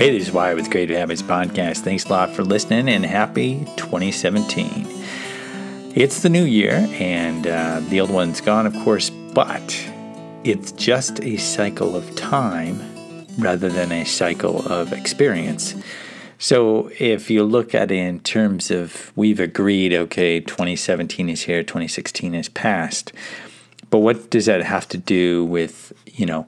Hey, this is Wyatt with Creative Habits Podcast. Thanks a lot for listening and happy 2017. It's the new year and uh, the old one's gone, of course, but it's just a cycle of time rather than a cycle of experience. So if you look at it in terms of we've agreed, okay, 2017 is here, 2016 is past, but what does that have to do with, you know,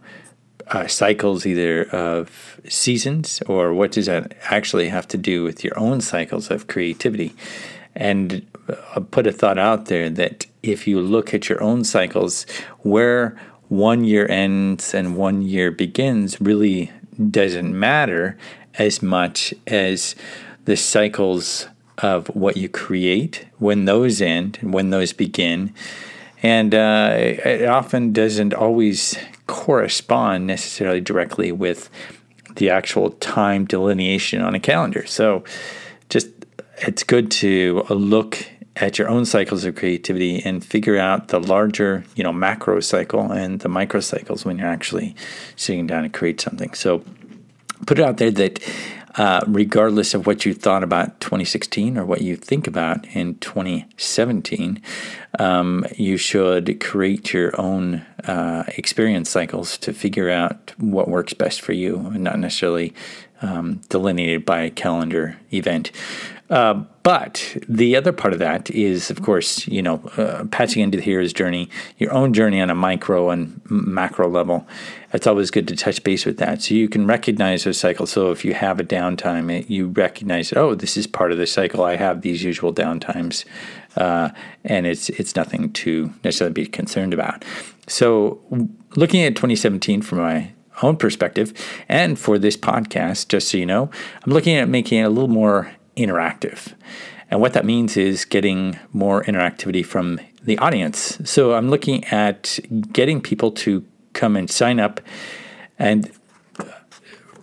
uh, cycles either of seasons or what does that actually have to do with your own cycles of creativity? And I'll uh, put a thought out there that if you look at your own cycles, where one year ends and one year begins really doesn't matter as much as the cycles of what you create, when those end and when those begin. And uh, it often doesn't always correspond necessarily directly with the actual time delineation on a calendar. So just it's good to look at your own cycles of creativity and figure out the larger, you know, macro cycle and the micro cycles when you're actually sitting down to create something. So put it out there that uh, regardless of what you thought about 2016 or what you think about in 2017, um, you should create your own uh, experience cycles to figure out what works best for you and not necessarily um, delineated by a calendar event. Uh, but the other part of that is, of course, you know, uh, patching into the hero's journey, your own journey on a micro and macro level. It's always good to touch base with that, so you can recognize those cycles. So if you have a downtime, you recognize, oh, this is part of the cycle. I have these usual downtimes, uh, and it's it's nothing to necessarily be concerned about. So looking at 2017 from my own perspective, and for this podcast, just so you know, I'm looking at making it a little more interactive. And what that means is getting more interactivity from the audience. So I'm looking at getting people to come and sign up. And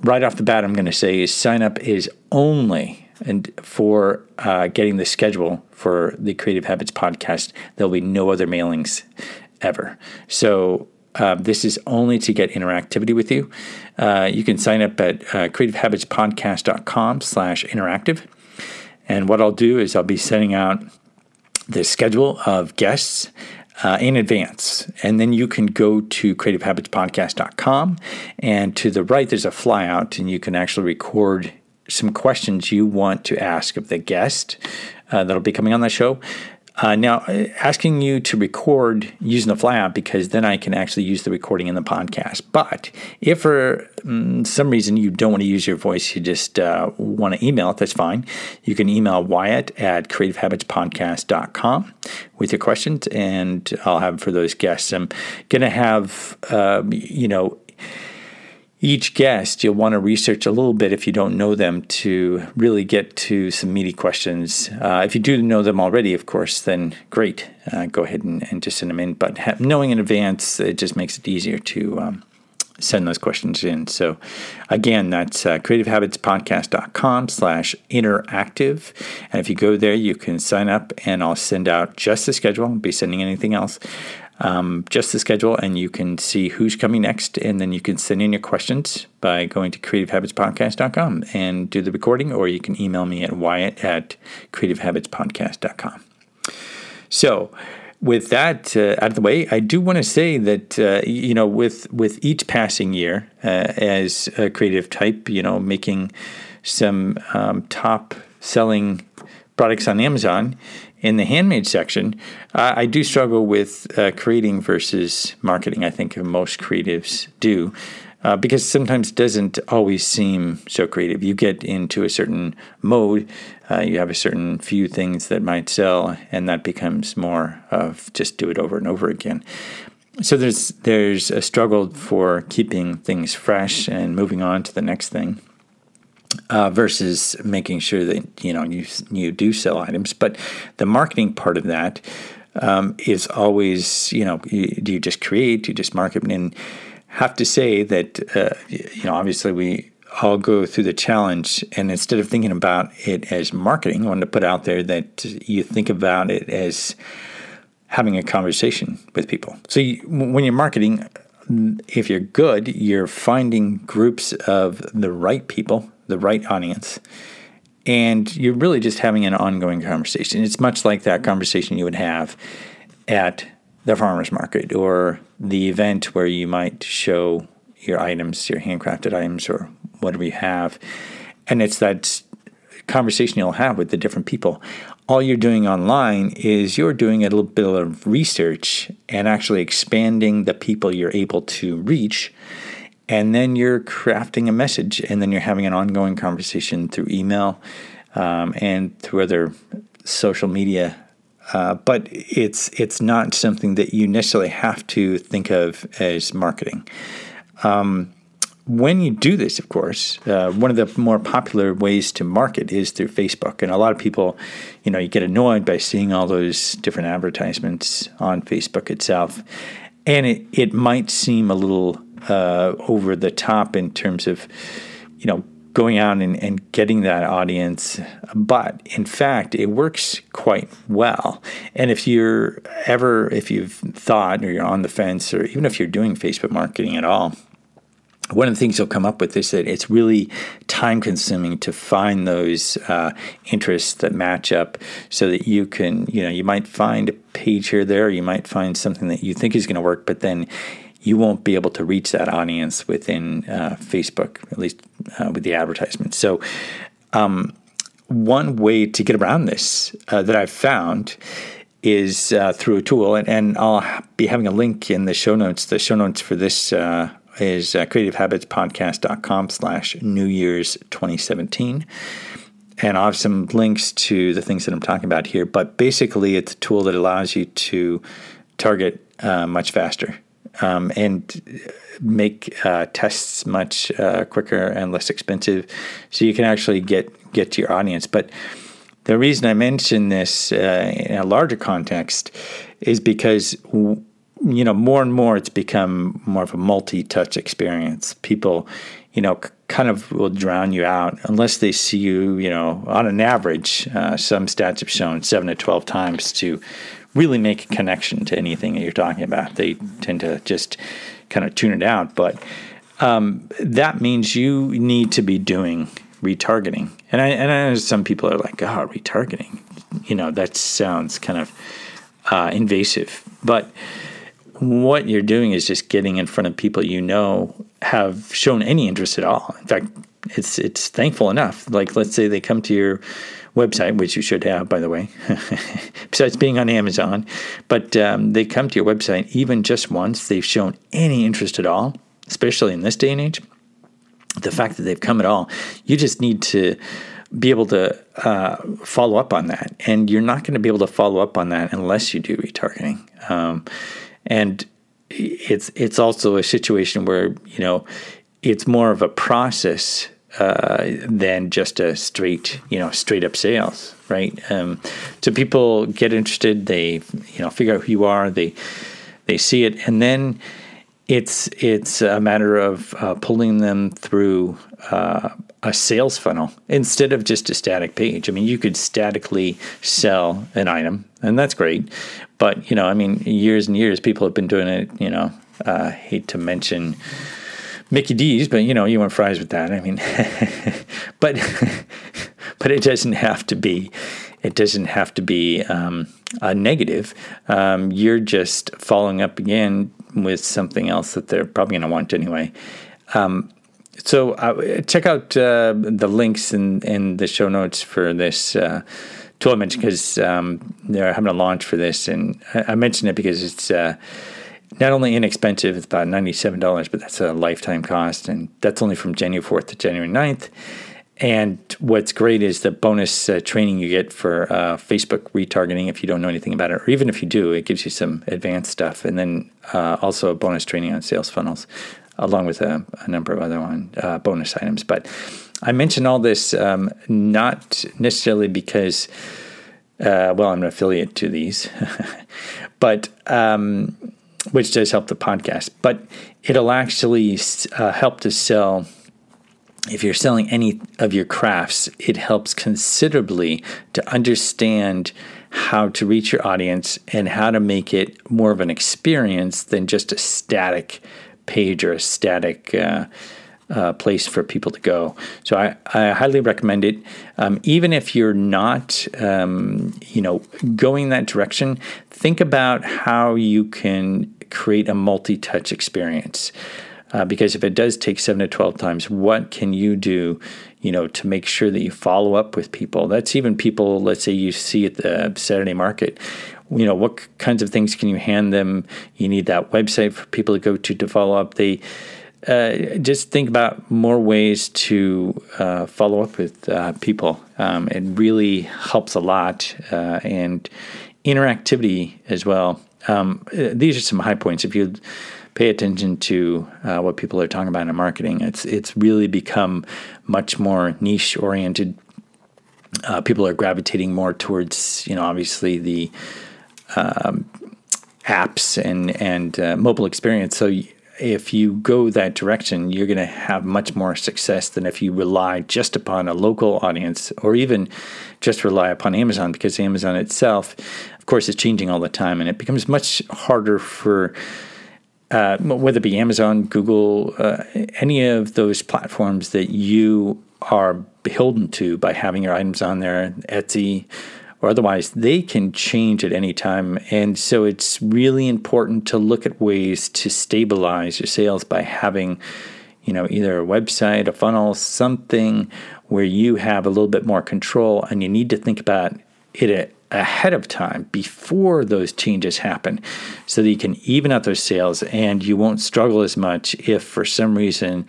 right off the bat, I'm going to say is sign up is only and for uh, getting the schedule for the Creative Habits podcast. There'll be no other mailings ever. So uh, this is only to get interactivity with you. Uh, you can sign up at uh, creativehabitspodcast.com slash interactive. And what I'll do is I'll be sending out the schedule of guests uh, in advance. And then you can go to creativehabitspodcast.com. And to the right, there's a flyout, and you can actually record some questions you want to ask of the guest uh, that'll be coming on the show. Uh, now, uh, asking you to record using the flyout because then I can actually use the recording in the podcast. But if for um, some reason you don't want to use your voice, you just uh, want to email it, that's fine. You can email Wyatt at creativehabitspodcast.com with your questions, and I'll have for those guests. I'm going to have, um, you know, each guest, you'll want to research a little bit if you don't know them to really get to some meaty questions. Uh, if you do know them already, of course, then great. Uh, go ahead and, and, just send them in. But ha- knowing in advance, it just makes it easier to um, send those questions in. So, again, that's uh, creativehabitspodcast.com slash interactive. And if you go there, you can sign up and I'll send out just the schedule. I'll be sending anything else um, just the schedule, and you can see who's coming next. And then you can send in your questions by going to creativehabitspodcast.com and do the recording, or you can email me at wyatt at creativehabitspodcast.com. So, with that uh, out of the way, I do want to say that uh, you know, with with each passing year uh, as a creative type, you know, making some um, top selling products on Amazon, in the handmade section, I do struggle with uh, creating versus marketing. I think most creatives do. Uh, because sometimes doesn't always seem so creative. You get into a certain mode, uh, you have a certain few things that might sell, and that becomes more of just do it over and over again. So there's there's a struggle for keeping things fresh and moving on to the next thing uh, versus making sure that you know you you do sell items. But the marketing part of that um, is always you know you, do you just create, do you just market, and have to say that uh, you know obviously we all go through the challenge, and instead of thinking about it as marketing, I wanted to put out there that you think about it as having a conversation with people. So you, when you're marketing, if you're good, you're finding groups of the right people the right audience. And you're really just having an ongoing conversation. It's much like that conversation you would have at the farmer's market or the event where you might show your items, your handcrafted items, or whatever you have. And it's that conversation you'll have with the different people. All you're doing online is you're doing a little bit of research and actually expanding the people you're able to reach. And then you're crafting a message, and then you're having an ongoing conversation through email um, and through other social media uh, but it's it's not something that you necessarily have to think of as marketing. Um, when you do this, of course, uh, one of the more popular ways to market is through Facebook. And a lot of people, you know, you get annoyed by seeing all those different advertisements on Facebook itself. And it, it might seem a little uh, over the top in terms of, you know, going out and, and getting that audience. But in fact, it works quite well. And if you're ever, if you've thought or you're on the fence, or even if you're doing Facebook marketing at all, one of the things you'll come up with is that it's really time consuming to find those uh, interests that match up so that you can, you know, you might find a page here, there, you might find something that you think is going to work, but then you won't be able to reach that audience within uh, Facebook, at least uh, with the advertisements. So, um, one way to get around this uh, that I've found is uh, through a tool, and, and, I'll be having a link in the show notes. The show notes for this uh, is uh, creativehabitspodcast.com slash New Year's 2017. And I'll have some links to the things that I'm talking about here. But basically, it's a tool that allows you to target uh, much faster um, and make uh, tests much uh, quicker and less expensive, so you can actually get get to your audience. But the reason I mention this uh, in a larger context is because you know more and more it's become more of a multi-touch experience. People, you know, kind of will drown you out unless they see you. You know, on an average, uh, some stats have shown seven to twelve times to really make a connection to anything that you're talking about. They tend to just kind of tune it out. But um, that means you need to be doing retargeting. And I, and I know some people are like, oh, retargeting. You know, that sounds kind of uh, invasive. But what you're doing is just getting in front of people you know have shown any interest at all. In fact, it's it's thankful enough. Like let's say they come to your website, which you should have, by the way, besides being on Amazon. But um, they come to your website even just once, they've shown any interest at all, especially in this day and age. The fact that they've come at all, you just need to be able to uh, follow up on that. And you're not going to be able to follow up on that unless you do retargeting. Um, and it's it's also a situation where you know it's more of a process uh, than just a straight, you know, straight up sales, right? Um, so people get interested, they, you know, figure out who you are, they, they see it, and then it's it's a matter of uh, pulling them through uh, a sales funnel instead of just a static page. I mean, you could statically sell an item, and that's great, but you know, I mean, years and years people have been doing it. You know, uh, hate to mention Mickey D's, but you know, you want fries with that. I mean, but but it doesn't have to be. It doesn't have to be um, a negative. Um, you're just following up again with something else that they're probably going to want anyway. Um, so uh, check out uh, the links in, in the show notes for this uh, tool I mentioned because um, they're having a launch for this, and I, I mentioned it because it's uh, not only inexpensive, it's about $97, but that's a lifetime cost. And that's only from January 4th to January 9th. And what's great is the bonus uh, training you get for uh, Facebook retargeting if you don't know anything about it, or even if you do, it gives you some advanced stuff. And then uh, also a bonus training on sales funnels, along with a, a number of other one, uh, bonus items. But I mention all this um, not necessarily because, uh, well, I'm an affiliate to these, but um, which does help the podcast. But it'll actually uh, help to sell. If you're selling any of your crafts, it helps considerably to understand how to reach your audience and how to make it more of an experience than just a static page or a static uh, uh, place for people to go. So I, I highly recommend it. Um, even if you're not, um, you know, going that direction, think about how you can create a multi-touch experience. Uh, because if it does take seven to 12 times, what can you do, you know, to make sure that you follow up with people? That's even people, let's say you see at the Saturday market, you know, what kinds of things can you hand them? You need that website for people to go to to follow up. They, uh, just think about more ways to uh, follow up with uh, people. Um, it really helps a lot, uh, and interactivity as well. Um, uh, these are some high points. If you pay attention to what people are talking about in marketing, it's it's really become much more niche oriented. people are gravitating more towards, you know, obviously the um, apps and and mobile experience. So if you go that direction, you're going to have much more success than if you rely just upon a local audience or even just rely upon Amazon because Amazon itself, of course, is changing all the time and it becomes much harder for. Uh, whether it be Amazon, Google, uh, any of those platforms that you are beholden to by having your items on there, Etsy, or otherwise, they can change at any time. And so it's really important to look at ways to stabilize your sales by having, you know, either a website, a funnel, something where you have a little bit more control and you need to think about it ahead of time before those changes happen so that you can even out those sales and you won't struggle as much if for some reason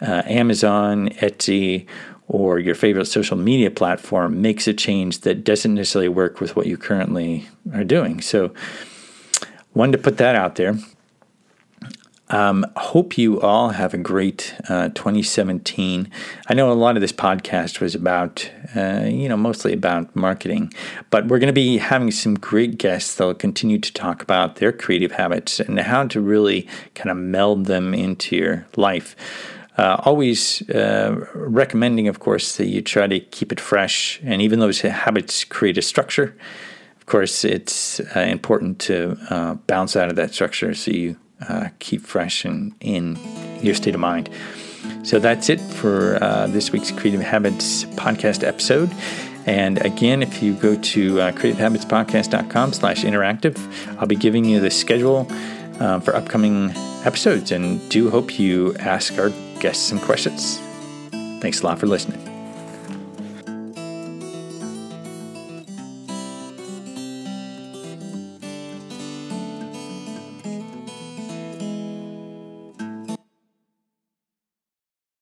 uh, Amazon, Etsy, or your favorite social media platform makes a change that doesn't necessarily work with what you currently are doing. So, wanted to put that out there. Um, hope you all have a great uh, 2017. I know a lot of this podcast was about, uh, you know, mostly about marketing, but we're going to be having some great guests that'll continue to talk about their creative habits and how to really kind of meld them into your life. Uh, always uh, recommending, of course, that you try to keep it fresh. And even those habits create a structure, of course, it's uh, important to uh, bounce out of that structure so you uh, keep fresh and in your state of mind. So that's it for uh, this week's Creative Habits podcast episode. And again, if you go to uh, creativehabitspodcast.com slash interactive, I'll be giving you the schedule for upcoming episodes and do hope you ask our guests some questions. Thanks a lot for listening.